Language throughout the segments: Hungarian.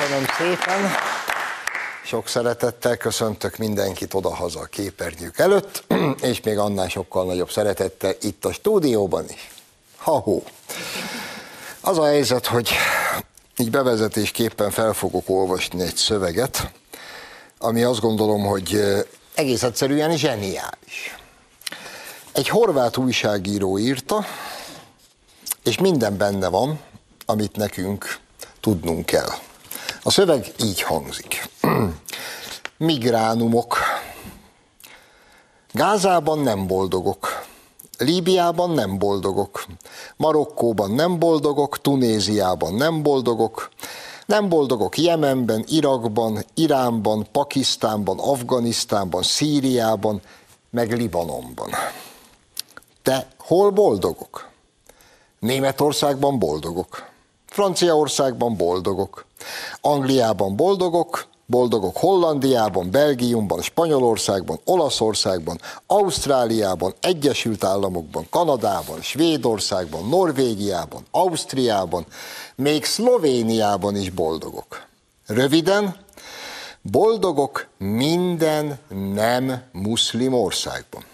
Köszönöm szépen. Sok szeretettel köszöntök mindenkit odahaza a képernyők előtt, és még annál sokkal nagyobb szeretettel itt a stúdióban is. Ha-hó. Az a helyzet, hogy így bevezetésképpen fel fogok olvasni egy szöveget, ami azt gondolom, hogy egész egyszerűen zseniális. Egy horvát újságíró írta, és minden benne van, amit nekünk tudnunk kell. A szöveg így hangzik. Migránumok. Gázában nem boldogok. Líbiában nem boldogok. Marokkóban nem boldogok. Tunéziában nem boldogok. Nem boldogok Jemenben, Irakban, Iránban, Pakisztánban, Afganisztánban, Szíriában, meg Libanonban. De hol boldogok? Németországban boldogok. Franciaországban boldogok. Angliában boldogok, boldogok Hollandiában, Belgiumban, Spanyolországban, Olaszországban, Ausztráliában, Egyesült Államokban, Kanadában, Svédországban, Norvégiában, Ausztriában, még Szlovéniában is boldogok. Röviden, boldogok minden nem muszlim országban.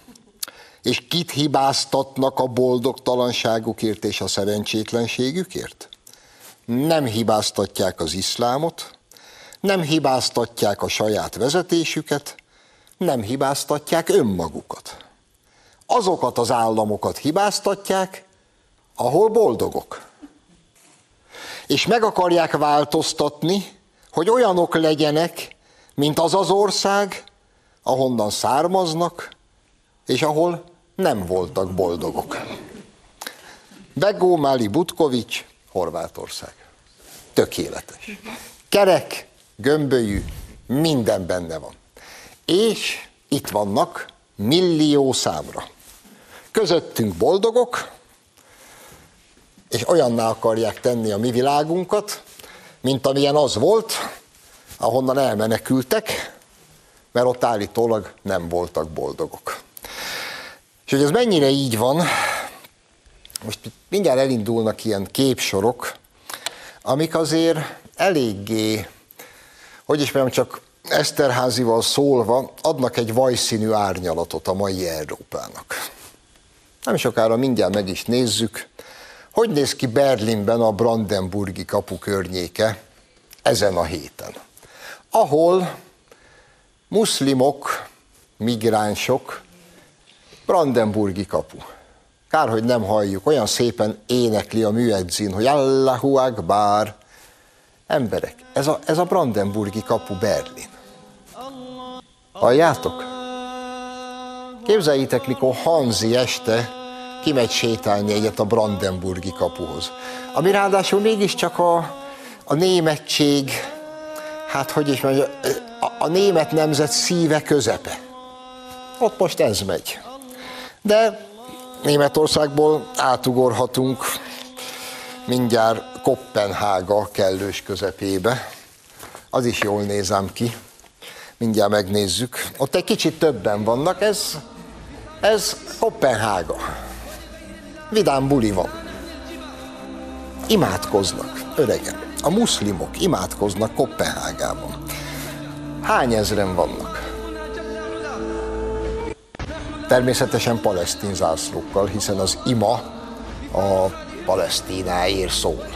És kit hibáztatnak a boldogtalanságukért és a szerencsétlenségükért? Nem hibáztatják az iszlámot, nem hibáztatják a saját vezetésüket, nem hibáztatják önmagukat. Azokat az államokat hibáztatják, ahol boldogok. És meg akarják változtatni, hogy olyanok legyenek, mint az az ország, ahonnan származnak, és ahol nem voltak boldogok. Begó Máli Butkovics, Horvátország. Tökéletes. Kerek, gömbölyű, minden benne van. És itt vannak millió számra. Közöttünk boldogok, és olyanná akarják tenni a mi világunkat, mint amilyen az volt, ahonnan elmenekültek, mert ott állítólag nem voltak boldogok. És hogy ez mennyire így van, most mindjárt elindulnak ilyen képsorok, amik azért eléggé hogy is mondjam, csak Eszterházival szólva adnak egy vajszínű árnyalatot a mai Európának. Nem sokára mindjárt meg is nézzük, hogy néz ki Berlinben a Brandenburgi kapu környéke ezen a héten, ahol muszlimok, migránsok, Brandenburgi kapu. Kár, hogy nem halljuk, olyan szépen énekli a műedzin, hogy Allahu Akbar, Emberek, ez a, ez a Brandenburgi kapu Berlin. Halljátok? Képzeljétek, mikor Hanzi este kimegy sétálni egyet a Brandenburgi kapuhoz. Ami ráadásul mégiscsak a, a németség, hát hogy is mondja, a, a német nemzet szíve közepe. Ott most ez megy. De Németországból átugorhatunk mindjárt Kopenhága kellős közepébe. Az is jól nézem ki. Mindjárt megnézzük. Ott egy kicsit többen vannak, ez, ez Kopenhága. Vidám buli van. Imádkoznak, öregem. A muszlimok imádkoznak Kopenhágában. Hány ezren vannak? Természetesen palesztin zászlókkal, hiszen az ima a Palesztináért szól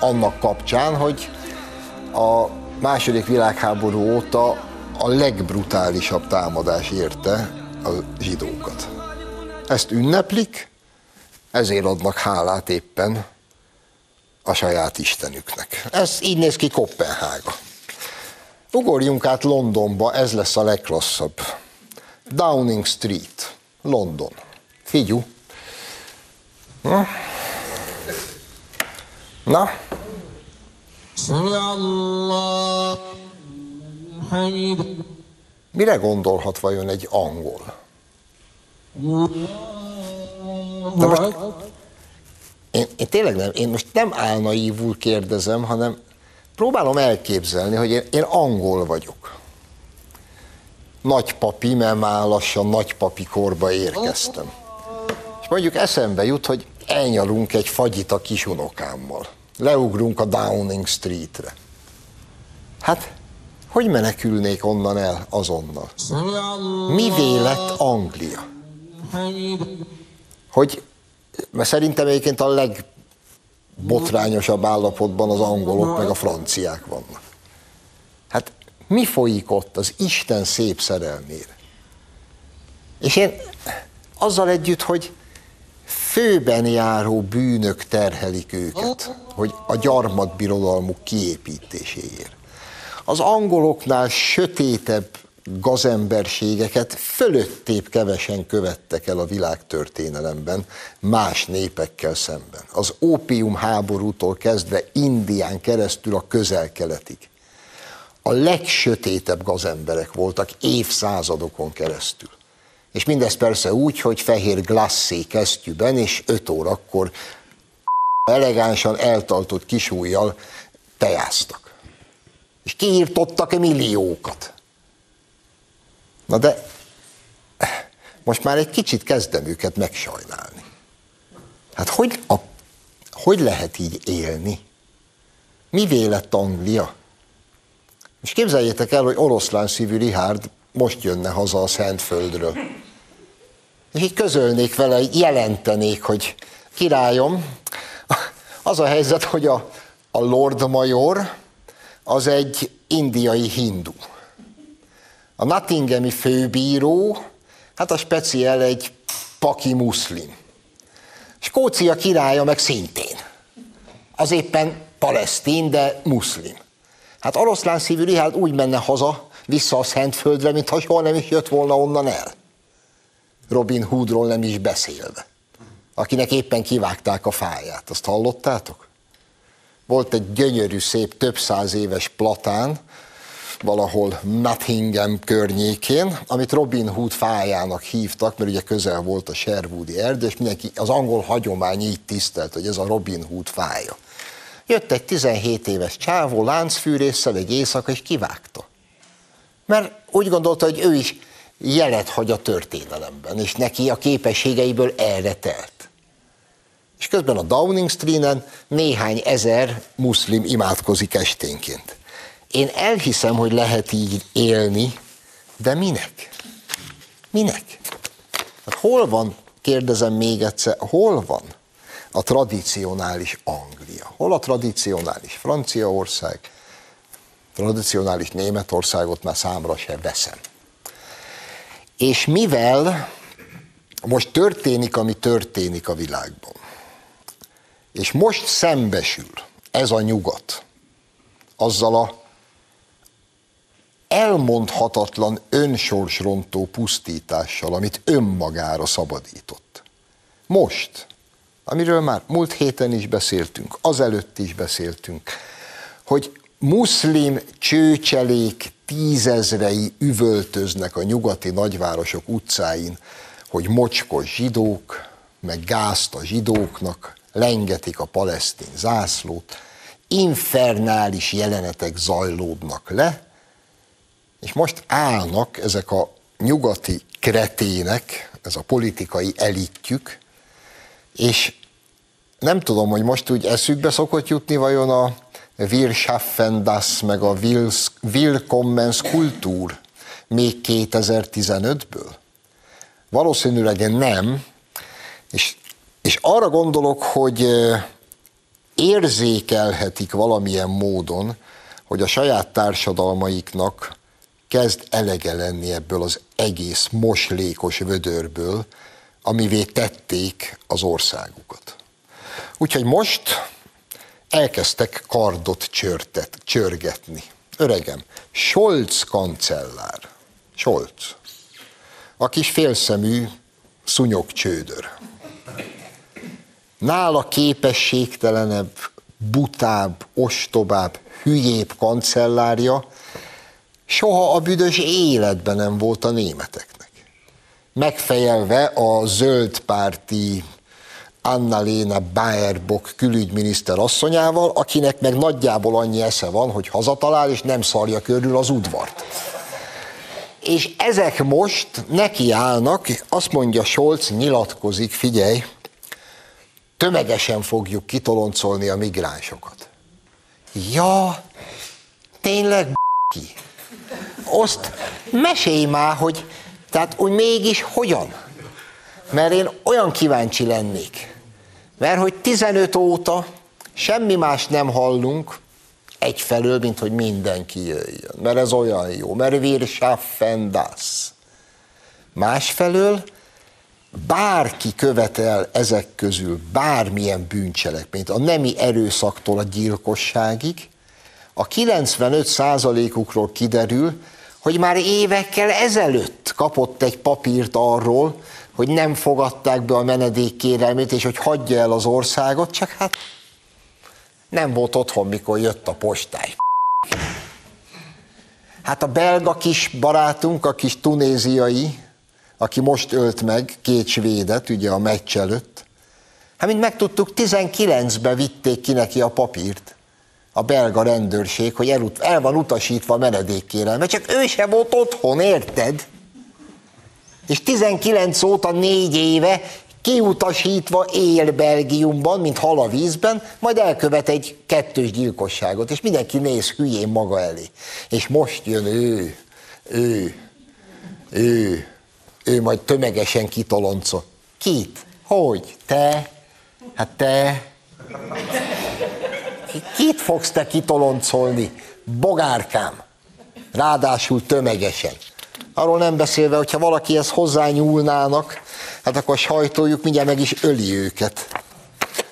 annak kapcsán, hogy a második világháború óta a legbrutálisabb támadás érte a zsidókat. Ezt ünneplik, ezért adnak hálát éppen a saját istenüknek. Ez így néz ki Kopenhága. Ugorjunk át Londonba, ez lesz a legklasszabb. Downing Street, London. Figyú. Na? Na? Mire gondolhat vajon egy angol? De most, én, én tényleg nem, én most nem álnaívul kérdezem, hanem próbálom elképzelni, hogy én, én angol vagyok. Nagypapi, mert már lassan nagypapi korba érkeztem. És mondjuk eszembe jut, hogy elnyalunk egy fagyit a kisunokámmal leugrunk a Downing Streetre. Hát, hogy menekülnék onnan el azonnal? Mivé lett Anglia? Hogy, mert szerintem egyébként a legbotrányosabb állapotban az angolok meg a franciák vannak. Hát mi folyik ott az Isten szép szerelmére? És én azzal együtt, hogy főben járó bűnök terhelik őket, hogy a gyarmatbirodalmuk kiépítéséért. Az angoloknál sötétebb gazemberségeket fölöttébb kevesen követtek el a világtörténelemben más népekkel szemben. Az ópium háborútól kezdve Indián keresztül a közel-keletig. A legsötétebb gazemberek voltak évszázadokon keresztül. És mindez persze úgy, hogy fehér glasszé kesztyűben, és öt órakor elegánsan eltartott kisújjal tejáztak. És kiírtottak milliókat. Na de most már egy kicsit kezdem őket megsajnálni. Hát hogy, a, hogy lehet így élni? Mi lett Anglia? És képzeljétek el, hogy oroszlán szívű Richard most jönne haza a Szentföldről. És így közölnék vele, jelentenék, hogy királyom, az a helyzet, hogy a, a Lord Major az egy indiai hindu. A Nottinghami főbíró, hát a speciál egy paki muszlim. Skócia királya meg szintén. Az éppen palesztin, de muszlim. Hát oroszlán szívű Rihárd úgy menne haza, vissza a Szentföldre, mintha soha nem is jött volna onnan el. Robin Hoodról nem is beszélve, akinek éppen kivágták a fáját. Azt hallottátok? Volt egy gyönyörű, szép, több száz éves platán, valahol Nottingham környékén, amit Robin Hood fájának hívtak, mert ugye közel volt a Sherwoodi erdő, és mindenki, az angol hagyomány így tisztelt, hogy ez a Robin Hood fája. Jött egy 17 éves csávó láncfűrészsel egy éjszaka, és kivágta. Mert úgy gondolta, hogy ő is jelet hagy a történelemben, és neki a képességeiből erre telt. És közben a Downing Street-en néhány ezer muszlim imádkozik esténként. Én elhiszem, hogy lehet így élni, de minek? Minek? Hát hol van, kérdezem még egyszer, hol van a tradicionális Anglia? Hol a tradicionális Franciaország? Tradicionális Németországot már számra se veszem. És mivel most történik, ami történik a világban, és most szembesül ez a nyugat azzal a elmondhatatlan önsorsrontó pusztítással, amit önmagára szabadított. Most, amiről már múlt héten is beszéltünk, azelőtt is beszéltünk, hogy muszlim csőcselék tízezrei üvöltöznek a nyugati nagyvárosok utcáin, hogy mocskos zsidók, meg gázt a zsidóknak, lengetik a palesztin zászlót, infernális jelenetek zajlódnak le, és most állnak ezek a nyugati kretének, ez a politikai elitjük, és nem tudom, hogy most úgy eszükbe szokott jutni vajon a Wir schaffen das, meg a Willkommens Kultúr még 2015-ből? Valószínűleg nem, és, és arra gondolok, hogy érzékelhetik valamilyen módon, hogy a saját társadalmaiknak kezd elege lenni ebből az egész moslékos vödörből, amivé tették az országukat. Úgyhogy most elkezdtek kardot csörtet, csörgetni. Öregem, Scholz kancellár, Scholz, a kis félszemű szúnyogcsődör. Nála képességtelenebb, butább, ostobább, hülyébb kancellárja soha a büdös életben nem volt a németeknek. Megfejelve a zöldpárti Anna-Léna Baerbock külügyminiszter asszonyával, akinek meg nagyjából annyi esze van, hogy hazatalál, és nem szarja körül az udvart. És ezek most nekiállnak, azt mondja Scholz, nyilatkozik, figyelj, tömegesen fogjuk kitoloncolni a migránsokat. Ja, Tényleg ki? Azt mesélj már, hogy tehát úgy mégis hogyan? Mert én olyan kíváncsi lennék. Mert hogy 15 óta semmi más nem hallunk, egyfelől, mint hogy mindenki jöjjön, mert ez olyan jó, mert wir schaffen das. Másfelől bárki követel ezek közül bármilyen bűncselekményt, a nemi erőszaktól a gyilkosságig, a 95%-ukról kiderül, hogy már évekkel ezelőtt kapott egy papírt arról, hogy nem fogadták be a menedékkérelmét, és hogy hagyja el az országot, csak hát nem volt otthon, mikor jött a postály. Hát a belga kis barátunk, a kis tunéziai, aki most ölt meg két svédet, ugye a meccs előtt, hát mint megtudtuk, 19-ben vitték ki neki a papírt a belga rendőrség, hogy el, el van utasítva a menedékkérelme, csak ő se volt otthon, érted? És 19 óta négy éve kiutasítva él Belgiumban, mint hal a vízben, majd elkövet egy kettős gyilkosságot, és mindenki néz hülyén maga elé. És most jön ő, ő, ő, ő majd tömegesen kitoloncol. Kit? Hogy? Te? Hát te? Kit fogsz te kitoloncolni? Bogárkám. Ráadásul tömegesen. Arról nem beszélve, hogyha valakihez hozzányúlnának, hát akkor sajtoljuk, mindjárt meg is öli őket.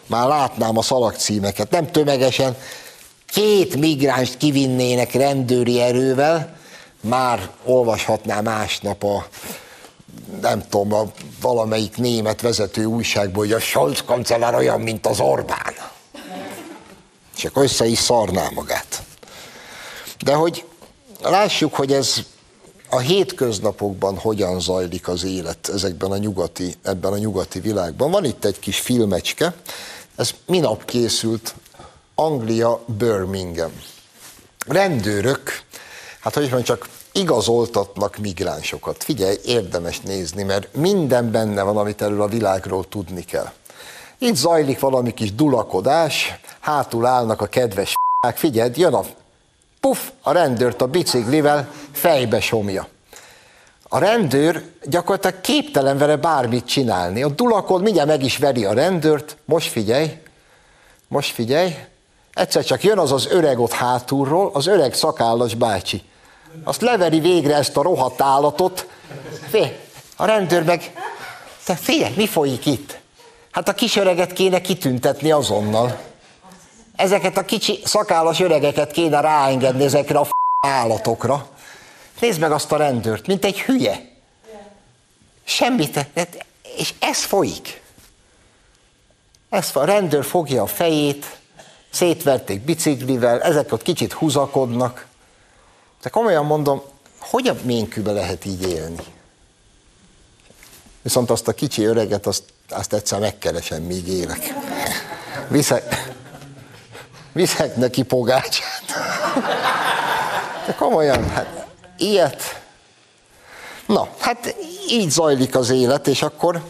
Már látnám a szalagcímeket. Nem tömegesen, két migránst kivinnének rendőri erővel, már olvashatná másnap a nem tudom, a valamelyik német vezető újságból, hogy a Scholz kancellár olyan, mint az Orbán. És akkor össze is szarná magát. De hogy lássuk, hogy ez a hétköznapokban hogyan zajlik az élet ezekben a nyugati, ebben a nyugati világban. Van itt egy kis filmecske, ez minap készült, Anglia, Birmingham. Rendőrök, hát hogy mondjam, csak igazoltatnak migránsokat. Figyelj, érdemes nézni, mert minden benne van, amit erről a világról tudni kell. Itt zajlik valami kis dulakodás, hátul állnak a kedves figyeld, jön a puff, a rendőrt a biciklivel fejbe somja. A rendőr gyakorlatilag képtelen vele bármit csinálni. A dulakod mindjárt meg is veri a rendőrt, most figyelj, most figyelj, egyszer csak jön az az öreg ott hátulról, az öreg szakállas bácsi. Azt leveri végre ezt a rohadt állatot. Fé, a rendőr meg, te figyelj, mi folyik itt? Hát a kis öreget kéne kitüntetni azonnal. Ezeket a kicsi szakállas öregeket kéne ráengedni ezekre a f- állatokra. Nézd meg azt a rendőrt, mint egy hülye. Semmit, és ez folyik. Ez a rendőr fogja a fejét, szétverték biciklivel, ezek ott kicsit húzakodnak. De komolyan mondom, hogy a ménkűbe lehet így élni? Viszont azt a kicsi öreget, azt, azt egyszer megkeresem, míg élek. Viszek, viszek neki pogácsát. De komolyan, hát ilyet. Na, hát így zajlik az élet, és akkor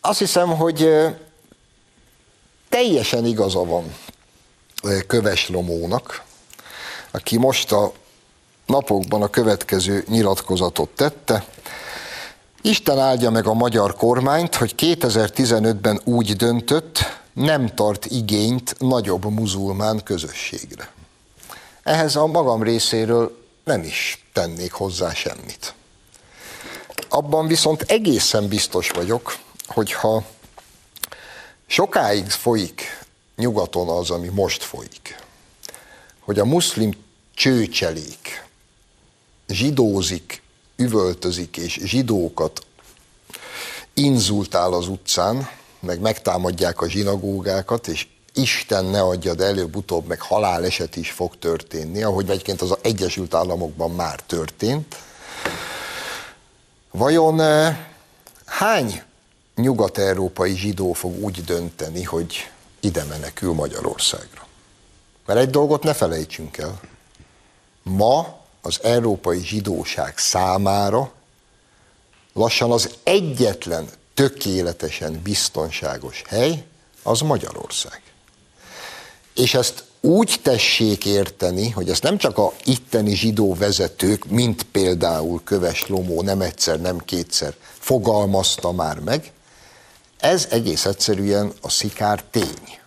azt hiszem, hogy teljesen igaza van Köves Lomónak, aki most a napokban a következő nyilatkozatot tette. Isten áldja meg a magyar kormányt, hogy 2015-ben úgy döntött, nem tart igényt nagyobb muzulmán közösségre. Ehhez a magam részéről nem is tennék hozzá semmit. Abban viszont egészen biztos vagyok, hogyha sokáig folyik nyugaton az, ami most folyik, hogy a muszlim csőcselék zsidózik, üvöltözik és zsidókat inzultál az utcán, meg megtámadják a zsinagógákat, és Isten ne adja, de előbb-utóbb meg haláleset is fog történni, ahogy egyébként az Egyesült Államokban már történt. Vajon eh, hány nyugat-európai zsidó fog úgy dönteni, hogy ide menekül Magyarországra? Mert egy dolgot ne felejtsünk el. Ma az európai zsidóság számára lassan az egyetlen tökéletesen biztonságos hely az Magyarország. És ezt úgy tessék érteni, hogy ezt nem csak a itteni zsidó vezetők, mint például Köves Lomó nem egyszer, nem kétszer fogalmazta már meg, ez egész egyszerűen a szikár tény.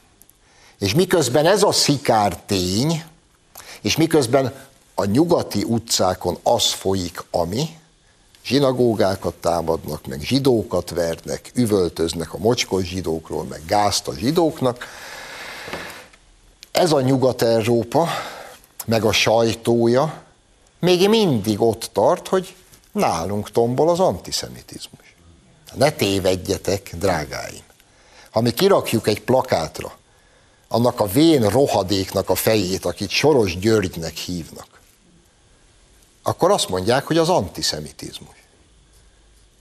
És miközben ez a szikár tény, és miközben a nyugati utcákon az folyik, ami, zsinagógákat támadnak, meg zsidókat vernek, üvöltöznek a mocskos zsidókról, meg gázt a zsidóknak, ez a Nyugat-Európa, meg a sajtója még mindig ott tart, hogy nálunk tombol az antiszemitizmus. Ne tévedjetek, drágáim. Ha mi kirakjuk egy plakátra, annak a vén rohadéknak a fejét, akit Soros Györgynek hívnak, akkor azt mondják, hogy az antiszemitizmus.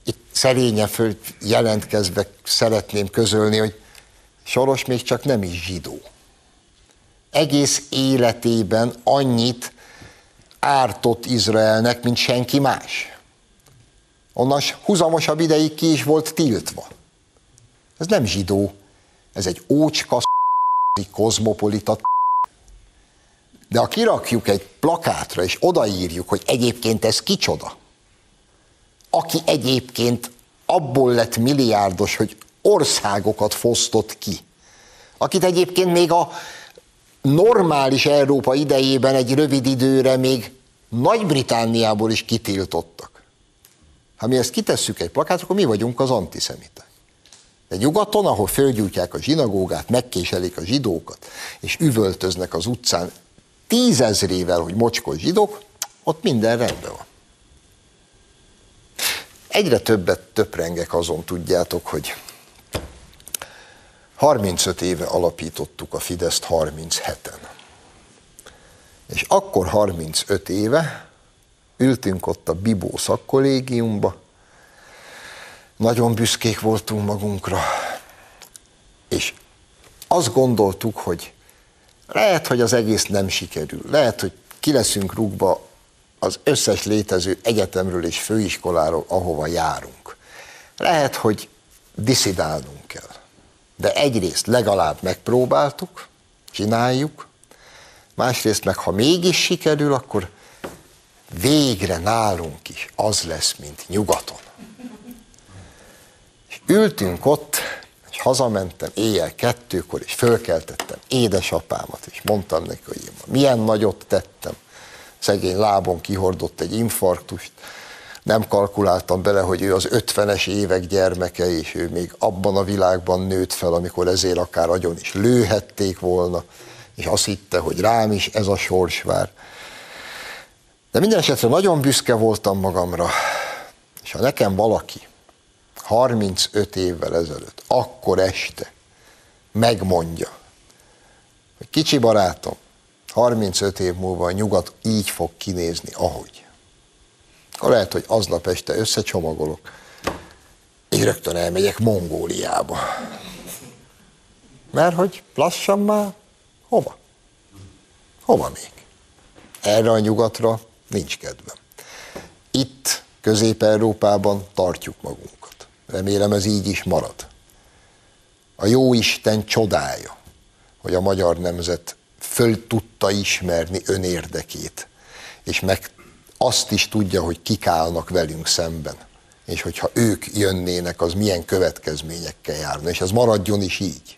Itt szerényen föl jelentkezve szeretném közölni, hogy Soros még csak nem is zsidó egész életében annyit ártott Izraelnek, mint senki más. Onnan húzamosabb ideig ki is volt tiltva. Ez nem zsidó, ez egy ócska kozmopolita de ha kirakjuk egy plakátra, és odaírjuk, hogy egyébként ez kicsoda, aki egyébként abból lett milliárdos, hogy országokat fosztott ki, akit egyébként még a normális Európa idejében egy rövid időre még Nagy-Britániából is kitiltottak. Ha mi ezt kitesszük egy plakátra, akkor mi vagyunk az antiszemiták. De nyugaton, ahol fölgyújtják a zsinagógát, megkéselik a zsidókat, és üvöltöznek az utcán tízezrével, hogy mocskos zsidók, ott minden rendben van. Egyre többet töprengek azon, tudjátok, hogy 35 éve alapítottuk a Fideszt 37-en. És akkor 35 éve ültünk ott a Bibó szakkollégiumba, nagyon büszkék voltunk magunkra, és azt gondoltuk, hogy lehet, hogy az egész nem sikerül, lehet, hogy ki leszünk rúgva az összes létező egyetemről és főiskoláról, ahova járunk. Lehet, hogy diszidálnunk kell. De egyrészt legalább megpróbáltuk, csináljuk, másrészt meg ha mégis sikerül, akkor végre nálunk is az lesz, mint nyugaton. És ültünk ott, és hazamentem éjjel kettőkor, és fölkeltettem édesapámat, és mondtam neki, hogy én milyen nagyot tettem. Szegény lábon kihordott egy infarktust, nem kalkuláltam bele, hogy ő az 50-es évek gyermeke, és ő még abban a világban nőtt fel, amikor ezért akár agyon is lőhették volna, és azt hitte, hogy rám is ez a sors vár. De minden esetre nagyon büszke voltam magamra, és ha nekem valaki 35 évvel ezelőtt, akkor este megmondja, hogy kicsi barátom, 35 év múlva a nyugat így fog kinézni, ahogy akkor lehet, hogy aznap este összecsomagolok, és rögtön elmegyek Mongóliába. Mert hogy lassan már hova? Hova még? Erre a nyugatra nincs kedvem. Itt, Közép-Európában tartjuk magunkat. Remélem ez így is marad. A jó Isten csodája, hogy a magyar nemzet föl tudta ismerni önérdekét, és meg azt is tudja, hogy kik állnak velünk szemben, és hogyha ők jönnének, az milyen következményekkel járna, és ez maradjon is így.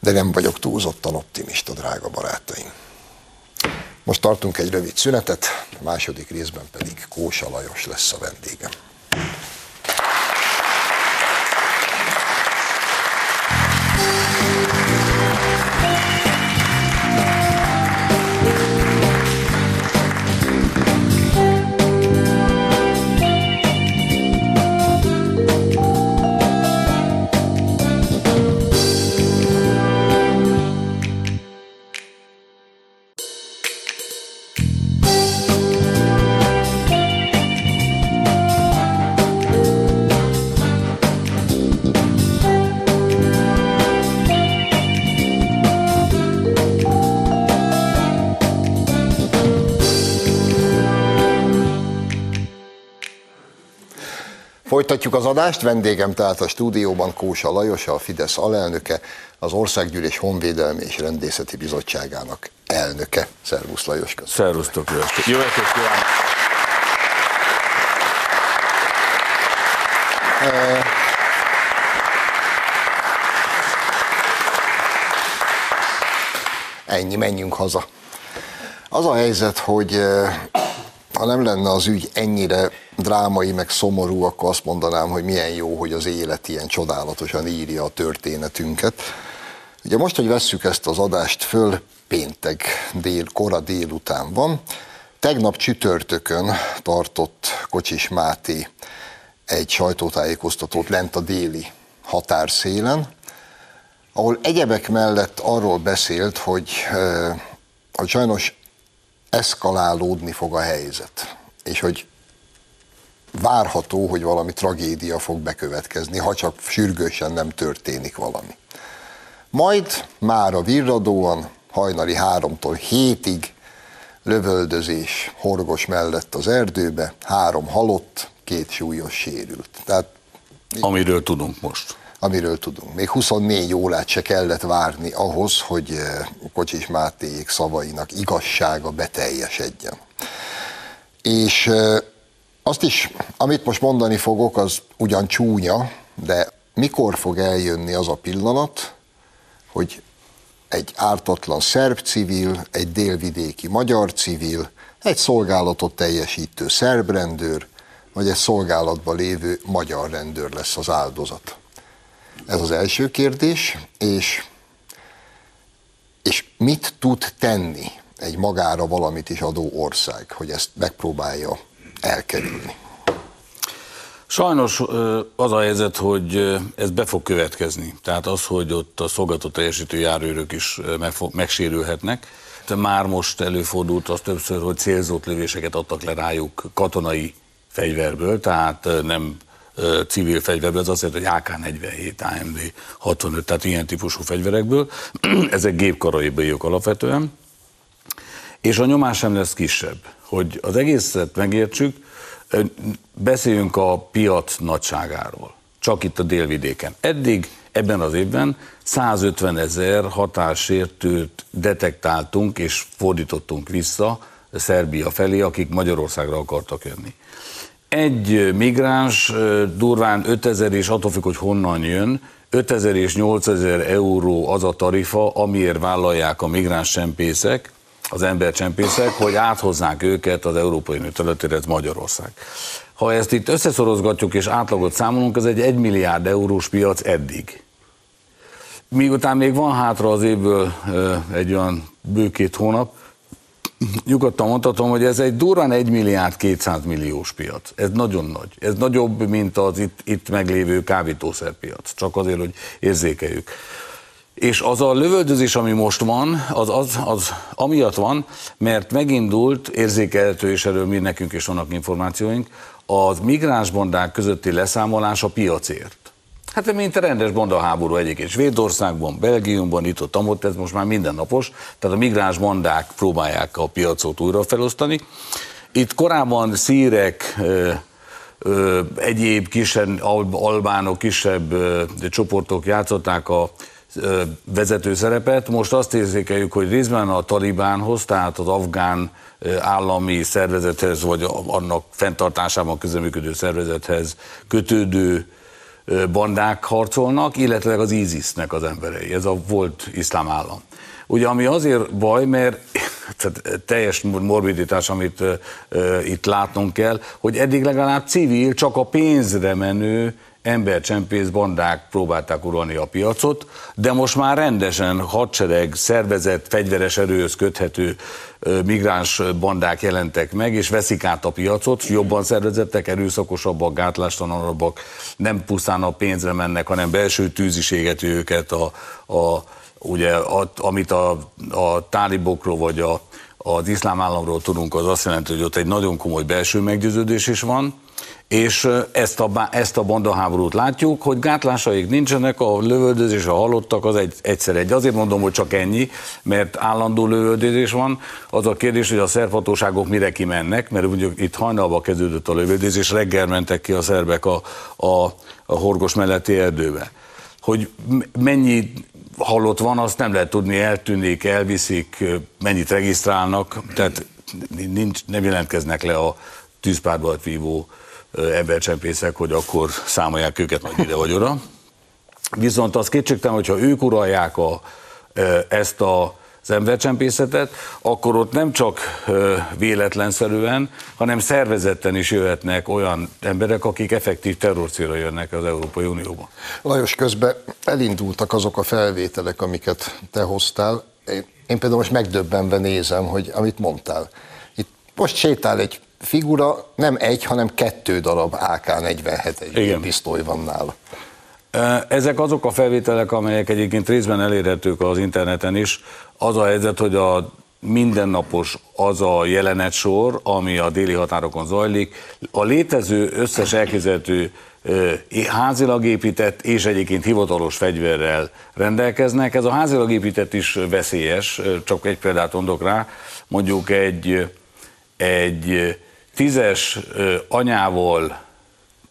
De nem vagyok túlzottan optimista, drága barátaim. Most tartunk egy rövid szünetet, a második részben pedig Kósa Lajos lesz a vendégem. Folytatjuk az adást, vendégem tehát a stúdióban Kósa Lajos, a Fidesz alelnöke, az Országgyűlés Honvédelmi és Rendészeti Bizottságának elnöke. Szervusz Lajos, köszönöm. Szervusztok, jó estét. Jó estét kívánok. Ennyi, menjünk haza. Az a helyzet, hogy ha nem lenne az ügy ennyire drámai, meg szomorú, akkor azt mondanám, hogy milyen jó, hogy az élet ilyen csodálatosan írja a történetünket. Ugye most, hogy vesszük ezt az adást föl, péntek dél, kora délután van. Tegnap csütörtökön tartott Kocsis Máté egy sajtótájékoztatót lent a déli határszélen, ahol egyebek mellett arról beszélt, hogy, hogy sajnos eszkalálódni fog a helyzet, és hogy várható, hogy valami tragédia fog bekövetkezni, ha csak sürgősen nem történik valami. Majd már a virradóan hajnali háromtól hétig lövöldözés horgos mellett az erdőbe, három halott, két súlyos sérült. Tehát, Amiről tudunk most. Amiről tudunk. Még 24 órát se kellett várni ahhoz, hogy eh, Kocsis Mátéék szavainak igazsága beteljesedjen. És eh, azt is, amit most mondani fogok, az ugyan csúnya, de mikor fog eljönni az a pillanat, hogy egy ártatlan szerb civil, egy délvidéki magyar civil, egy szolgálatot teljesítő szerb rendőr, vagy egy szolgálatban lévő magyar rendőr lesz az áldozat. Ez az első kérdés, és, és mit tud tenni egy magára valamit is adó ország, hogy ezt megpróbálja elkerülni? Sajnos az a helyzet, hogy ez be fog következni. Tehát az, hogy ott a szolgáltató teljesítő járőrök is megsérülhetnek. Már most előfordult az többször, hogy célzott lövéseket adtak le rájuk katonai fegyverből, tehát nem civil fegyverből, az jelenti, hogy AK-47, AMD 65, tehát ilyen típusú fegyverekből. Ezek gépkaraibiak alapvetően. És a nyomás sem lesz kisebb. Hogy az egészet megértsük, Beszéljünk a piac nagyságáról, csak itt a délvidéken. Eddig ebben az évben 150 ezer határsértőt detektáltunk és fordítottunk vissza Szerbia felé, akik Magyarországra akartak jönni. Egy migráns durván 5000 és attól függ, hogy honnan jön, 5000 és 8000 euró az a tarifa, amiért vállalják a migráns csempészek, az embercsempészek, hogy áthoznák őket az Európai Unió területére, ez Magyarország. Ha ezt itt összeszorozgatjuk és átlagot számolunk, ez egy 1 milliárd eurós piac eddig. Miután még van hátra az évből egy olyan bő két hónap, nyugodtan mondhatom, hogy ez egy durván 1 milliárd 200 milliós piac. Ez nagyon nagy. Ez nagyobb, mint az itt, itt meglévő kábítószerpiac. Csak azért, hogy érzékeljük. És az a lövöldözés, ami most van, az, az, az amiatt van, mert megindult, érzékelhető, és erről mi nekünk is vannak információink, az migránsbondák közötti leszámolás a piacért. Hát mint a rendes bondaháború egyébként Svédországban, Belgiumban, itt ott, amott, ez most már mindennapos, tehát a migráns bandák próbálják a piacot újra felosztani. Itt korábban szírek, egyéb kisebb albánok, kisebb ö, csoportok játszották a vezető szerepet. Most azt érzékeljük, hogy részben a talibánhoz, tehát az afgán állami szervezethez, vagy annak fenntartásában közeműködő szervezethez kötődő bandák harcolnak, illetve az ISIS-nek az emberei. Ez a volt iszlám állam. Ugye ami azért baj, mert tehát teljes morbiditás, amit uh, itt látnunk kell, hogy eddig legalább civil, csak a pénzre menő embercsempész bandák próbálták uralni a piacot, de most már rendesen hadsereg, szervezet, fegyveres erőhöz köthető migráns bandák jelentek meg, és veszik át a piacot, jobban szervezettek, erőszakosabbak, gátlástalanabbak, nem pusztán a pénzre mennek, hanem belső tűziséget őket, a, a, ugye, a, amit a, a tálibokról vagy a, az iszlám államról tudunk, az azt jelenti, hogy ott egy nagyon komoly belső meggyőződés is van, és ezt a, ezt a bandaháborút látjuk, hogy gátlásaik nincsenek, a lövöldözés, a halottak az egy, egyszer egy. Azért mondom, hogy csak ennyi, mert állandó lövöldözés van. Az a kérdés, hogy a szerbhatóságok mire kimennek, mert mondjuk itt hajnalban kezdődött a lövöldözés, reggel mentek ki a szerbek a, a, a horgos melletti erdőbe. Hogy mennyi halott van, azt nem lehet tudni, eltűnik, elviszik, mennyit regisztrálnak, tehát nincs, nem jelentkeznek le a tűzpárbalt vívó embercsempészek, hogy akkor számolják őket majd ide vagy oda. Viszont az kétségtelen, hogyha ők uralják a, ezt a az embercsempészetet, akkor ott nem csak véletlenszerűen, hanem szervezetten is jöhetnek olyan emberek, akik effektív terrorcélra jönnek az Európai Unióba. Lajos, közben elindultak azok a felvételek, amiket te hoztál. Én, én például most megdöbbenve nézem, hogy amit mondtál. Itt most sétál egy figura, nem egy, hanem kettő darab AK-47 pisztoly van nála. Ezek azok a felvételek, amelyek egyébként részben elérhetők az interneten is. Az a helyzet, hogy a mindennapos az a jelenetsor, ami a déli határokon zajlik. A létező összes elképzelhető házilag épített és egyébként hivatalos fegyverrel rendelkeznek. Ez a házilag épített is veszélyes, csak egy példát mondok rá. Mondjuk egy, egy tízes anyával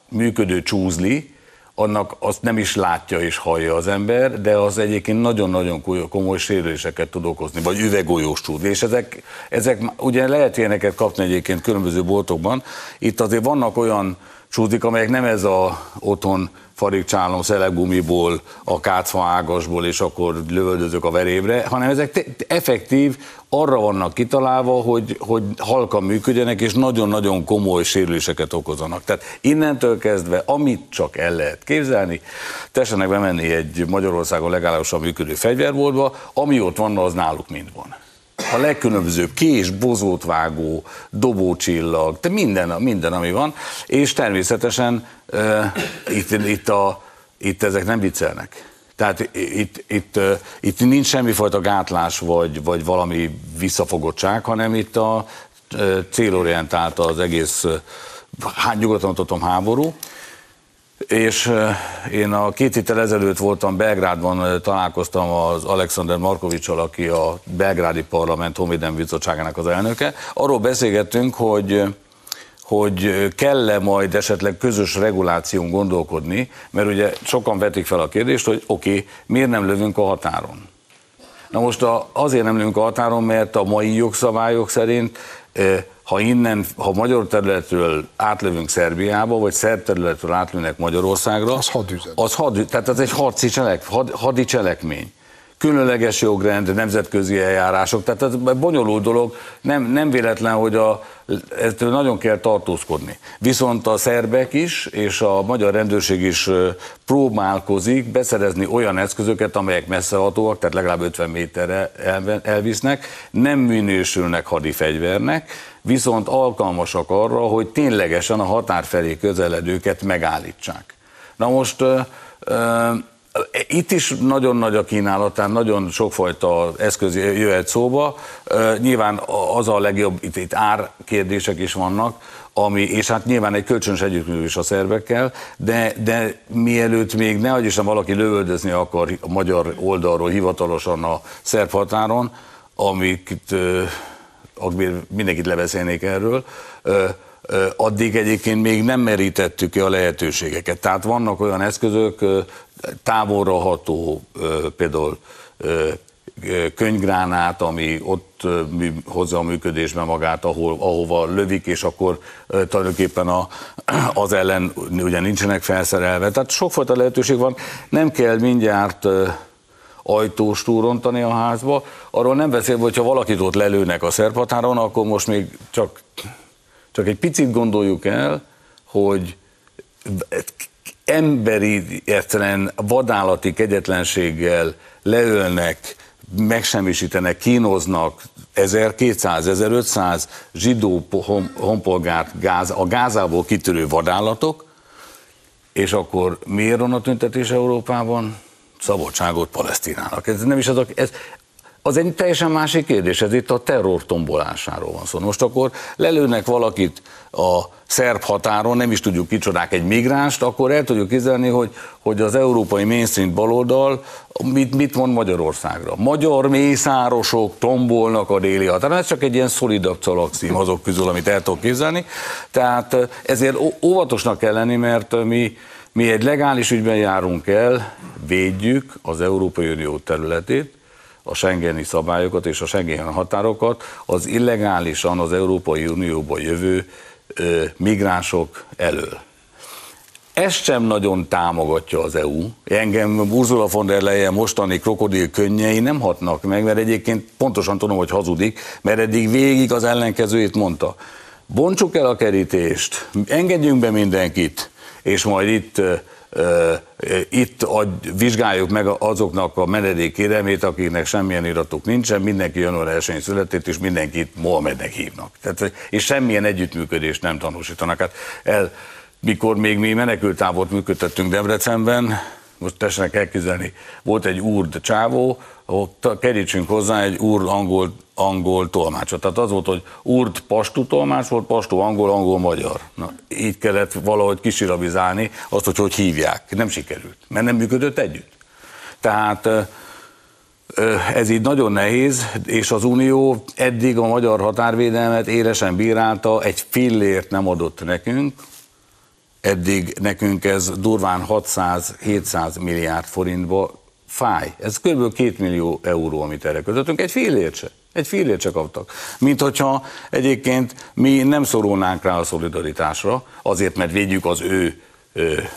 működő csúzli, annak azt nem is látja és hallja az ember, de az egyébként nagyon-nagyon komoly sérüléseket tud okozni, vagy üvegolyós tud. És ezek, ezek ugye lehet ilyeneket kapni egyébként különböző boltokban. Itt azért vannak olyan csúdik, amelyek nem ez a otthon farigcsálom szeleggumiból, a kácfa ágasból, és akkor lövöldözök a verébre, hanem ezek effektív arra vannak kitalálva, hogy, hogy halkan működjenek, és nagyon-nagyon komoly sérüléseket okozanak. Tehát innentől kezdve, amit csak el lehet képzelni, tessenek bemenni egy Magyarországon legálisan működő fegyverboltba, ami ott van, az náluk mind van a legkülönbözőbb kés, bozótvágó, dobócsillag, de minden, minden, ami van, és természetesen uh, itt, itt, a, itt ezek nem viccelnek. Tehát itt, itt, itt nincs semmifajta gátlás vagy, vagy valami visszafogottság, hanem itt a célorientált az egész, hát nyugodtan háború, és én a két héttel ezelőtt voltam Belgrádban, találkoztam az Alexander Markovicsal, aki a Belgrádi Parlament Honvédelmi Bizottságának az elnöke. Arról beszélgettünk, hogy hogy kell-e majd esetleg közös reguláción gondolkodni, mert ugye sokan vetik fel a kérdést, hogy oké, okay, miért nem lövünk a határon? Na most a, azért nem lövünk a határon, mert a mai jogszabályok szerint ha innen, ha magyar területről átlövünk Szerbiába, vagy szerb területről átlőnek Magyarországra, az hadüzet. Az had, tehát ez egy harci cselek, had, hadi cselekmény különleges jogrend, nemzetközi eljárások, tehát ez bonyolult dolog, nem, nem véletlen, hogy a, ettől nagyon kell tartózkodni. Viszont a szerbek is, és a magyar rendőrség is próbálkozik beszerezni olyan eszközöket, amelyek messzehatóak, tehát legalább 50 méterre elvisznek, nem minősülnek hadifegyvernek, viszont alkalmasak arra, hogy ténylegesen a határ felé közeledőket megállítsák. Na most itt is nagyon nagy a kínálat, tehát nagyon sokfajta eszköz jöhet szóba. Nyilván az a legjobb, itt, itt árkérdések is vannak, ami, és hát nyilván egy kölcsönös együttműködés a szervekkel, de, de mielőtt még ne is valaki lövöldözni akar a magyar oldalról hivatalosan a szerb határon, amiket mindenkit lebeszélnék erről, addig egyébként még nem merítettük ki a lehetőségeket. Tehát vannak olyan eszközök, távolra ható például könyvgránát, ami ott hozza a működésbe magát, ahol, ahova lövik, és akkor tulajdonképpen a, az ellen ugye nincsenek felszerelve. Tehát sokfajta lehetőség van, nem kell mindjárt ajtós túrontani a házba. Arról nem beszélve, hogyha valakit ott lelőnek a szerbhatáron, akkor most még csak, csak egy picit gondoljuk el, hogy emberi, egyszerűen vadállati kegyetlenséggel leölnek, megsemmisítenek, kínoznak 1200-1500 zsidó honpolgárt gáz, a gázából kitörő vadállatok, és akkor miért van a tüntetés Európában? Szabadságot Palesztinának. Ez nem is azok, ez, az egy teljesen másik kérdés, ez itt a terror tombolásáról van szó. Most akkor lelőnek valakit a szerb határon, nem is tudjuk kicsodák egy migránst, akkor el tudjuk képzelni, hogy, hogy az európai mainstream baloldal mit, mit mond Magyarországra. Magyar mészárosok tombolnak a déli határon, ez csak egy ilyen szolidabb szalagszím azok közül, amit el tudok képzelni. Tehát ezért óvatosnak kell lenni, mert mi, mi egy legális ügyben járunk el, védjük az Európai Unió területét, a Schengeni szabályokat és a Schengeni határokat az illegálisan az Európai Unióba jövő ö, migránsok elől. Ezt sem nagyon támogatja az EU. Engem Ursula von der Leyen mostani krokodil könnyei nem hatnak meg, mert egyébként pontosan tudom, hogy hazudik, mert eddig végig az ellenkezőjét mondta. Bontsuk el a kerítést, engedjünk be mindenkit, és majd itt itt adj, vizsgáljuk meg azoknak a menedék kérelmét, akiknek semmilyen iratok nincsen, mindenki január 1 született, és mindenkit Mohamednek hívnak. Tehát, és semmilyen együttműködést nem tanúsítanak. Hát el, mikor még mi menekültávot működtettünk Debrecenben, most tessenek elképzelni, volt egy úrd csávó, ahol kerítsünk hozzá egy úr angol, angol tolmácsot. Tehát az volt, hogy úrd pastú tolmács volt, pastú angol, angol magyar. Na, így kellett valahogy kisirabizálni azt, hogy hogy hívják. Nem sikerült, mert nem működött együtt. Tehát ez így nagyon nehéz, és az Unió eddig a magyar határvédelmet élesen bírálta, egy fillért nem adott nekünk, eddig nekünk ez durván 600-700 milliárd forintba fáj. Ez kb. 2 millió euró, amit erre közöttünk, egy fillért se. Egy fillért se kaptak. Mint hogyha egyébként mi nem szorulnánk rá a szolidaritásra, azért, mert védjük az ő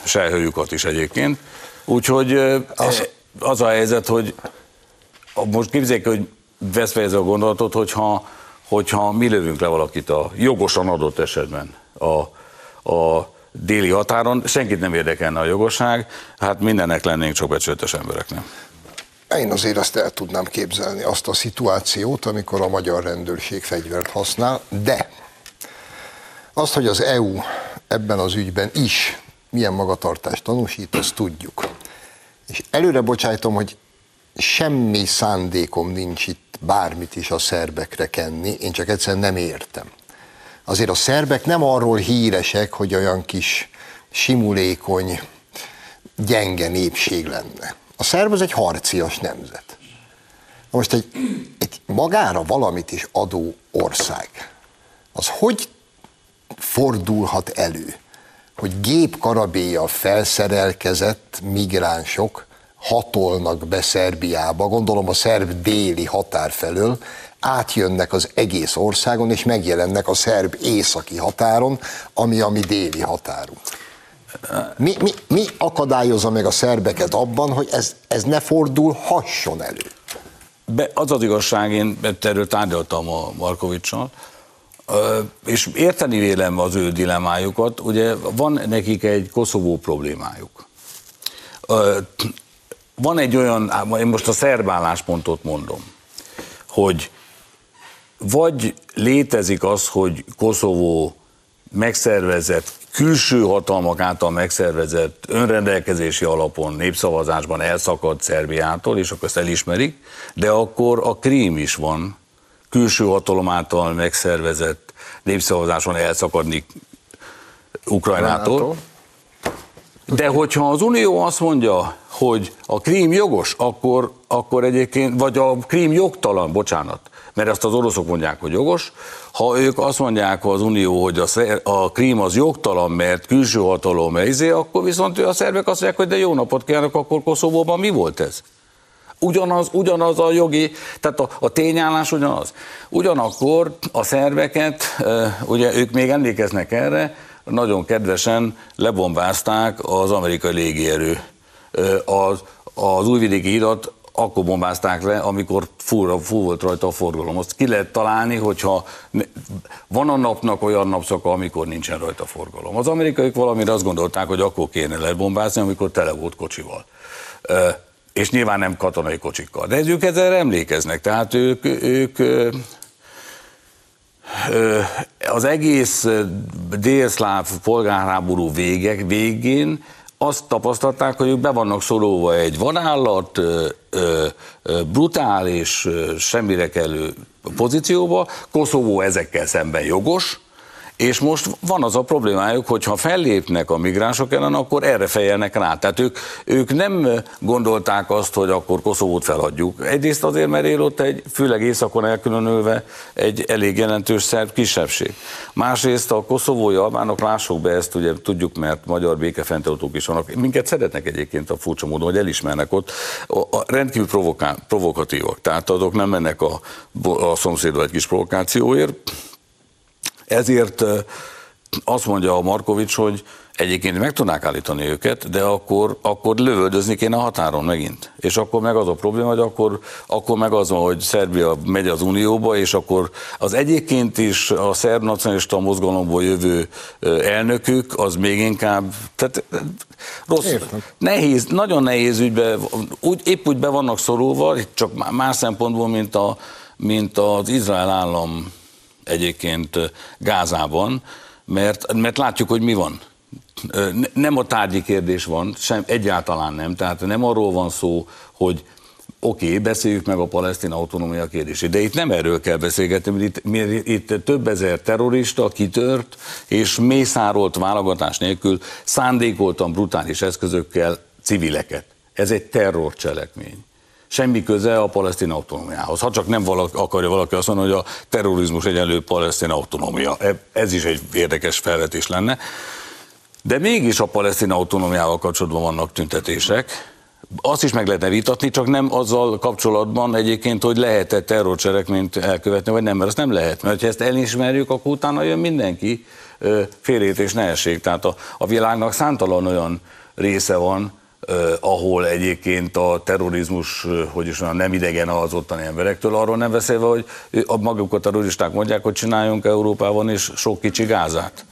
sejhőjükat is egyébként. Úgyhogy az, az a helyzet, hogy most képzeljék, hogy veszve ez a gondolatot, hogyha, hogyha mi lövünk le valakit a jogosan adott esetben a, a déli határon, senkit nem érdekelne a jogosság, hát mindennek lennénk csak becsületes emberek, nem? Én azért azt el tudnám képzelni, azt a szituációt, amikor a magyar rendőrség fegyvert használ, de azt, hogy az EU ebben az ügyben is milyen magatartást tanúsít, azt tudjuk. És előre bocsájtom, hogy semmi szándékom nincs itt bármit is a szerbekre kenni, én csak egyszerűen nem értem azért a szerbek nem arról híresek, hogy olyan kis simulékony, gyenge népség lenne. A szerb az egy harcias nemzet. Most egy, egy magára valamit is adó ország, az hogy fordulhat elő, hogy gépkarabélyjal felszerelkezett migránsok hatolnak be Szerbiába, gondolom a szerb déli határ felől, átjönnek az egész országon, és megjelennek a szerb északi határon, ami a mi déli határunk. Mi, mi, mi akadályozza meg a szerbeket abban, hogy ez, ez ne fordulhasson elő? Be, az az igazság, én erről tárgyaltam a Markovicsal, és érteni vélem az ő dilemájukat, ugye van nekik egy Koszovó problémájuk. Van egy olyan, én most a szerb álláspontot mondom, hogy vagy létezik az, hogy Koszovó megszervezett, külső hatalmak által megszervezett önrendelkezési alapon, népszavazásban elszakadt Szerbiától, és akkor ezt elismerik, de akkor a Krím is van, külső hatalom által megszervezett népszavazáson elszakadni Ukrajnától. De hogyha az Unió azt mondja, hogy a krím jogos, akkor, akkor egyébként, vagy a krím jogtalan, bocsánat, mert ezt az oroszok mondják, hogy jogos. Ha ők azt mondják az Unió, hogy a, a krím az jogtalan, mert külső hatalom izé, akkor viszont a szervek azt mondják, hogy de jó napot kívánok, akkor Koszovóban mi volt ez? Ugyanaz, ugyanaz a jogi, tehát a, a tényállás ugyanaz. Ugyanakkor a szerveket, ugye ők még emlékeznek erre, nagyon kedvesen lebombázták az amerikai légierő. Az, az újvidéki hidat akkor bombázták le, amikor full, full volt rajta a forgalom. Azt ki lehet találni, hogyha van a napnak olyan napszaka, amikor nincsen rajta forgalom. Az amerikaiak valamire azt gondolták, hogy akkor kéne lebombázni, amikor tele volt kocsival. És nyilván nem katonai kocsikkal. De ők ezzel emlékeznek, tehát ők, ők az egész délszláv polgárháború végek végén azt tapasztalták, hogy ők be vannak szorulva egy vanállat, brutális, semmire kellő pozícióba, Koszovó ezekkel szemben jogos, és most van az a problémájuk, hogy ha fellépnek a migránsok ellen, akkor erre fejelnek rá. Tehát ők, ők nem gondolták azt, hogy akkor Koszovót feladjuk. Egyrészt azért, mert él ott egy, főleg északon elkülönülve, egy elég jelentős szerb kisebbség. Másrészt a koszovói albánok, lássuk be ezt, ugye tudjuk, mert magyar békefenntartók is vannak. Minket szeretnek egyébként a furcsa módon, hogy elismernek ott. A, a rendkívül provokál, provokatívak. Tehát azok nem mennek a, a szomszédba egy kis provokációért, ezért azt mondja a Markovics, hogy egyébként meg tudnák állítani őket, de akkor, akkor lövöldözni kéne a határon megint. És akkor meg az a probléma, hogy akkor, akkor meg az van, hogy Szerbia megy az Unióba, és akkor az egyébként is a szerb nacionalista mozgalomból jövő elnökük, az még inkább, tehát rossz, Értem. nehéz, nagyon nehéz ügybe, úgy, épp úgy be vannak szorulva, csak más szempontból, mint, a, mint az Izrael állam egyébként Gázában, mert, mert látjuk, hogy mi van. Nem a tárgyi kérdés van, sem egyáltalán nem. Tehát nem arról van szó, hogy oké, okay, beszéljük meg a palesztin autonómia kérdését, de itt nem erről kell beszélgetni, mert itt, mert itt több ezer terrorista kitört, és mészárolt válogatás nélkül szándékoltan brutális eszközökkel civileket. Ez egy terrorcselekmény semmi köze a palesztin autonómiához. Ha csak nem valaki, akarja valaki azt mondani, hogy a terrorizmus egyenlő palesztin autonómia. E, ez is egy érdekes felvetés lenne. De mégis a palesztin autonómiával kapcsolatban vannak tüntetések. Azt is meg lehetne vitatni, csak nem azzal kapcsolatban egyébként, hogy lehet-e terrorcselekményt elkövetni, vagy nem, mert azt nem lehet. Mert ha ezt elismerjük, akkor utána jön mindenki félét és nehesség. Tehát a, a világnak számtalan olyan része van, ahol egyébként a terrorizmus, hogy is mondjam, nem idegen az ottani emberektől, arról nem beszélve, hogy a maguk a terroristák mondják, hogy csináljunk Európában is sok kicsi gázát.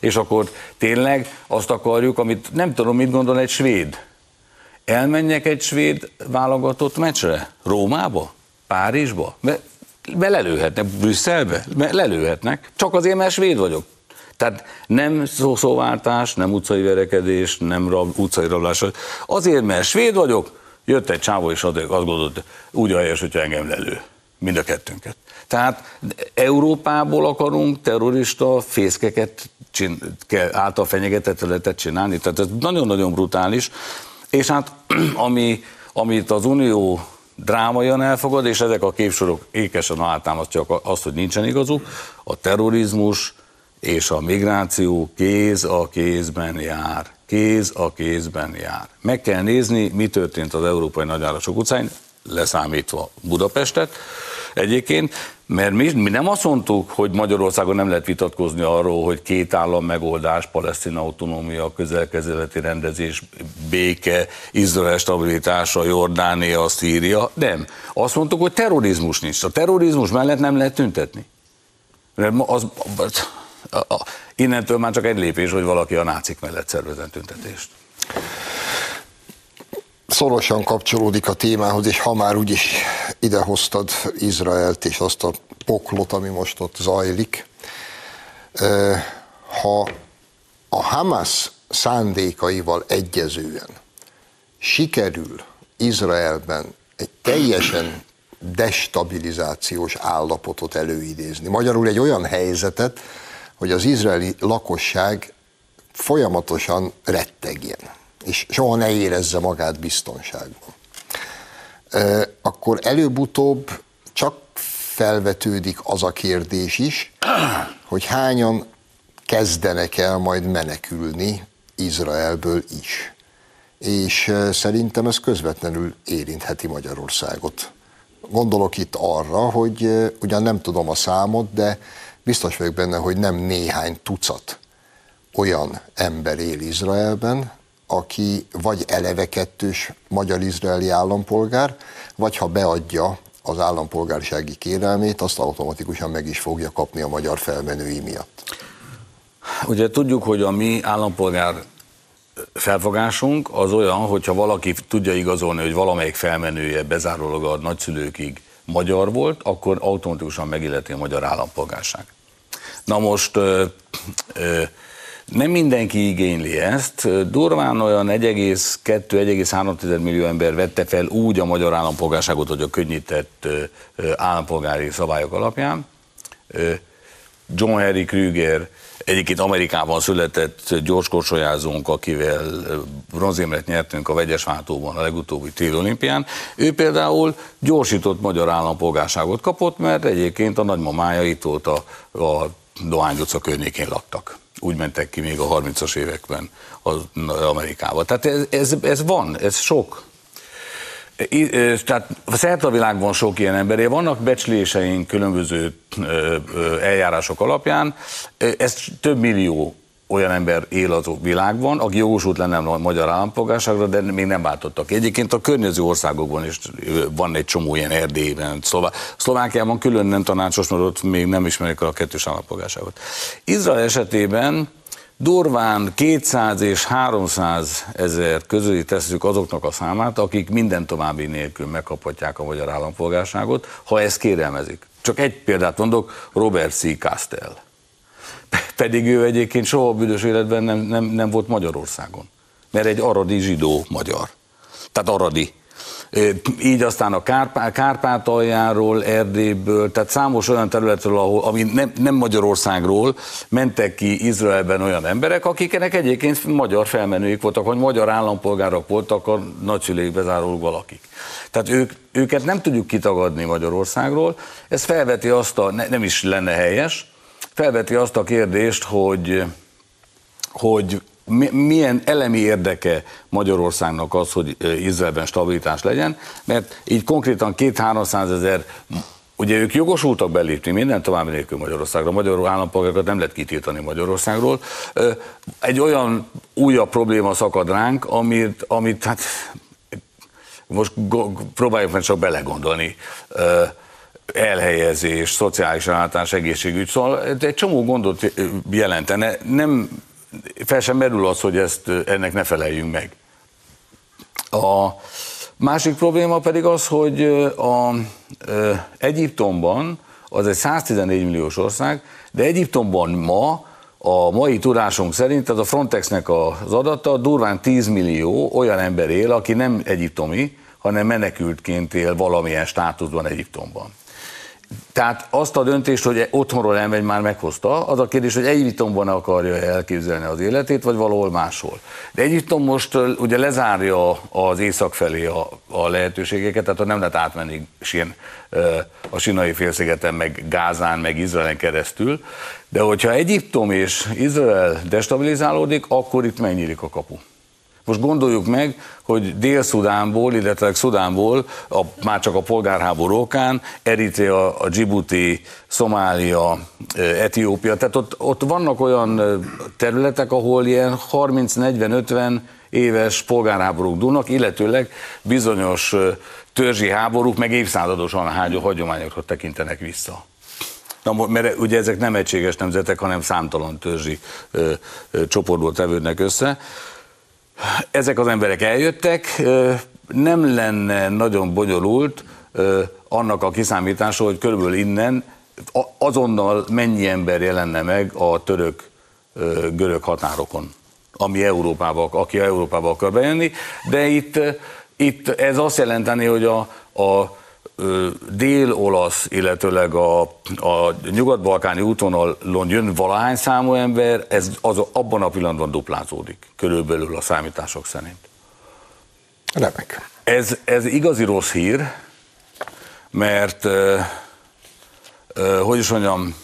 És akkor tényleg azt akarjuk, amit nem tudom, mit gondol egy svéd. Elmenjek egy svéd válogatott meccsre? Rómába? Párizsba? Be, be lelőhetnek, Brüsszelbe? Be lelőhetnek. Csak azért, mert svéd vagyok. Tehát nem szószóváltás, nem utcai verekedés, nem rab, utcai rablás. Azért, mert svéd vagyok, jött egy csávó, és azt gondolt, úgy a helyes, hogyha engem lelő. Mind a kettőnket. Tehát Európából akarunk terrorista fészkeket csin, által fenyegetett területet csinálni. Tehát ez nagyon-nagyon brutális. És hát ami, amit az Unió drámaian elfogad, és ezek a képsorok ékesen alátámasztják azt, hogy nincsen igazuk, a terrorizmus, és a migráció kéz a kézben jár. Kéz a kézben jár. Meg kell nézni, mi történt az európai nagyárosok utcáin, leszámítva Budapestet egyébként, mert mi, mi nem azt mondtuk, hogy Magyarországon nem lehet vitatkozni arról, hogy két állam megoldás, palesztin autonómia, közelkezeleti rendezés, béke, Izrael stabilitása, Jordánia, Szíria. Nem. Azt mondtuk, hogy terrorizmus nincs. A terrorizmus mellett nem lehet tüntetni. Mert az, innentől már csak egy lépés, hogy valaki a nácik mellett szervezzen tüntetést. Szorosan kapcsolódik a témához, és ha már úgyis idehoztad Izraelt és azt a poklot, ami most ott zajlik, ha a Hamas szándékaival egyezően sikerül Izraelben egy teljesen destabilizációs állapotot előidézni. Magyarul egy olyan helyzetet, hogy az izraeli lakosság folyamatosan rettegjen, és soha ne érezze magát biztonságban. Akkor előbb-utóbb csak felvetődik az a kérdés is, hogy hányan kezdenek el majd menekülni Izraelből is. És szerintem ez közvetlenül érintheti Magyarországot. Gondolok itt arra, hogy ugyan nem tudom a számot, de biztos vagyok benne, hogy nem néhány tucat olyan ember él Izraelben, aki vagy eleve kettős magyar-izraeli állampolgár, vagy ha beadja az állampolgársági kérelmét, azt automatikusan meg is fogja kapni a magyar felmenői miatt. Ugye tudjuk, hogy a mi állampolgár felfogásunk az olyan, hogyha valaki tudja igazolni, hogy valamelyik felmenője bezárólag a nagyszülőkig magyar volt, akkor automatikusan megilleti a magyar állampolgárság. Na most ö, ö, Nem mindenki igényli ezt. Durván olyan 1,2-1,3 millió ember vette fel úgy a magyar állampolgárságot, hogy a könnyített állampolgári szabályok alapján. John Harry Krüger, egyébként Amerikában született gyorskorsójázónk, akivel bronzémret nyertünk a vegyes váltóban a legutóbbi téli olimpián. Ő például gyorsított magyar állampolgárságot kapott, mert egyébként a nagymamája itt volt a, a Dohány utca környékén laktak. Úgy mentek ki még a 30-as években az Amerikába. Tehát ez, ez, ez van, ez sok. Tehát szerte a világban sok ilyen ember, vannak becsléseink különböző eljárások alapján, ez több millió olyan ember él az világban, aki jogosult lenne a magyar állampolgárságra, de még nem váltottak. Egyébként a környező országokban is van egy csomó ilyen Erdélyben, Szlová- Szlovákiában külön nem tanácsos, mert ott még nem ismerik a kettős állampolgárságot. Izrael esetében durván 200 és 300 ezer közöli tesszük azoknak a számát, akik minden további nélkül megkaphatják a magyar állampolgárságot, ha ezt kérelmezik. Csak egy példát mondok, Robert C. Castell. Pedig ő egyébként soha büdös életben nem, nem, nem volt Magyarországon. Mert egy aradi zsidó magyar. Tehát aradi így aztán a Kárpá, Kárpátaljáról, Erdélyből, tehát számos olyan területről, ahol, ami nem, nem Magyarországról mentek ki Izraelben olyan emberek, akiknek egyébként magyar felmenőik voltak, hogy magyar állampolgárok voltak a nagyszüleik bezárólag valakik. Tehát ők, őket nem tudjuk kitagadni Magyarországról, ez felveti azt a, ne, nem is lenne helyes, felveti azt a kérdést, hogy, hogy milyen elemi érdeke Magyarországnak az, hogy Izraelben stabilitás legyen, mert így konkrétan két-háromszáz ezer Ugye ők jogosultak belépni minden további nélkül Magyarországra. Magyar állampolgárokat nem lehet kitiltani Magyarországról. Egy olyan újabb probléma szakad ránk, amit, amit hát most próbáljuk meg csak belegondolni elhelyezés, szociális ellátás, egészségügy, szóval egy csomó gondot jelentene. Nem fel sem merül az, hogy ezt, ennek ne feleljünk meg. A másik probléma pedig az, hogy a, Egyiptomban, az egy 114 milliós ország, de Egyiptomban ma a mai tudásunk szerint, ez a Frontexnek az adata, durván 10 millió olyan ember él, aki nem egyiptomi, hanem menekültként él valamilyen státuszban Egyiptomban. Tehát azt a döntést, hogy otthonról elmegy, már meghozta. Az a kérdés, hogy Egyiptomban akarja elképzelni az életét, vagy valahol máshol. De Egyiptom most ugye lezárja az észak felé a, a lehetőségeket, tehát nem lehet átmenni sín, a sinai félszigeten, meg Gázán, meg Izraelen keresztül. De hogyha Egyiptom és Izrael destabilizálódik, akkor itt megnyílik a kapu. Most gondoljuk meg, hogy Dél-Szudánból, illetve Szudánból, a, már csak a polgárháború okán, Eritrea, a Djibouti, Szomália, Etiópia, tehát ott, ott vannak olyan területek, ahol ilyen 30-40-50 éves polgárháborúk dúlnak, illetőleg bizonyos törzsi háborúk, meg évszázadosan a hagyományokra tekintenek vissza. Na, mert ugye ezek nem egységes nemzetek, hanem számtalan törzsi ö, ö, csoportból tevődnek össze. Ezek az emberek eljöttek, nem lenne nagyon bonyolult annak a kiszámítása, hogy körülbelül innen azonnal mennyi ember jelenne meg a török görög határokon, ami Európába, aki Európába akar bejönni, de itt, itt ez azt jelenteni, hogy a, a dél-olasz, illetőleg a, a nyugat-balkáni útvonalon jön valahány számú ember, ez az, abban a pillanatban duplázódik, körülbelül a számítások szerint. Remek. Ez, ez igazi rossz hír, mert uh, uh, hogy is mondjam,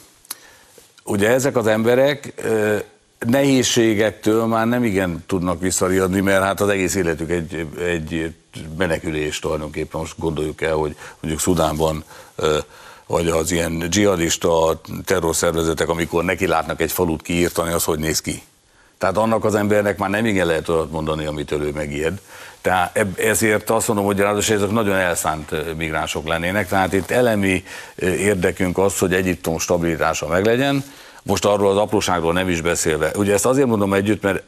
ugye ezek az emberek uh, nehézségektől már nem igen tudnak visszariadni, mert hát az egész életük egy, egy menekülés tulajdonképpen. Most gondoljuk el, hogy mondjuk Szudánban vagy az ilyen dzsihadista terrorszervezetek, amikor neki látnak egy falut kiírtani, az hogy néz ki. Tehát annak az embernek már nem igen lehet olyat mondani, amitől ő megijed. Tehát ezért azt mondom, hogy ráadásul ezek nagyon elszánt migránsok lennének. Tehát itt elemi érdekünk az, hogy Egyiptom stabilitása meglegyen. Most arról az apróságról nem is beszélve. Ugye ezt azért mondom együtt, mert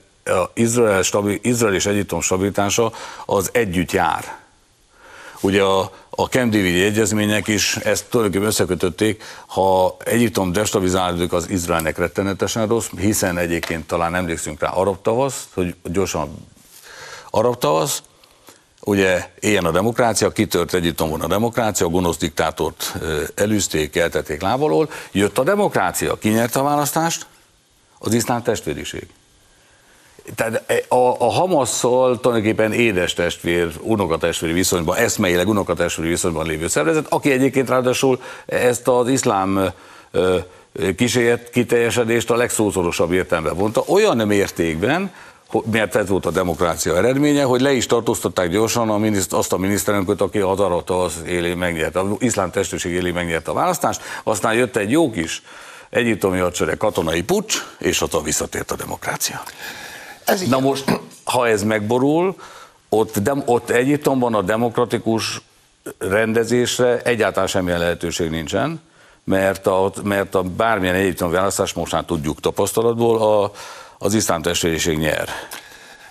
Izrael, stabil, Izrael és Egyiptom stabilitása az együtt jár. Ugye a, a Camp David egyezmények is ezt tulajdonképpen összekötötték, ha Egyiptom destabilizálódik, az Izraelnek rettenetesen rossz, hiszen egyébként talán emlékszünk rá arab tavasz, hogy gyorsan arab tavasz, ugye ilyen a demokrácia, kitört Egyiptomban a demokrácia, a gonosz diktátort elűzték, eltették lábalól, jött a demokrácia, ki nyerte a választást? Az iszlám testvériség. Tehát a, a Hamasszal tulajdonképpen édes testvér, unokatestvéri viszonyban, eszmeileg unokatestvéri viszonyban lévő szervezet, aki egyébként ráadásul ezt az iszlám kísért kiteljesedést a legszószorosabb értelemben vonta, olyan mértékben, mert ez volt a demokrácia eredménye, hogy le is tartóztatták gyorsan a miniszt, azt a miniszterelnököt, aki az arata az élén megnyerte, az iszlám testőség élén megnyerte a választást, aztán jött egy jó kis egyiptomi hadsereg katonai pucs, és ott visszatért a demokrácia. Ez Na most, ha ez megborul, ott, de, ott Egyiptomban a demokratikus rendezésre egyáltalán semmilyen lehetőség nincsen, mert a, mert a bármilyen egyiptomi választás most már tudjuk tapasztalatból, a, az iszlám testvériség nyer.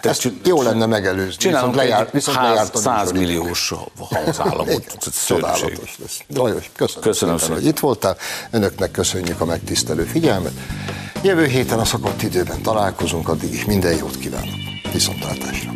Ezt csin- jó lenne megelőzni. Csinálunk lejár, viszont ház, 100 milliós halállamot. Csodálatos lesz. Lajos, köszönöm, köszönöm szépen, hogy itt voltál. Önöknek köszönjük a megtisztelő figyelmet. Jövő héten a szokott időben találkozunk, addig is minden jót kívánok. Viszontlátásra!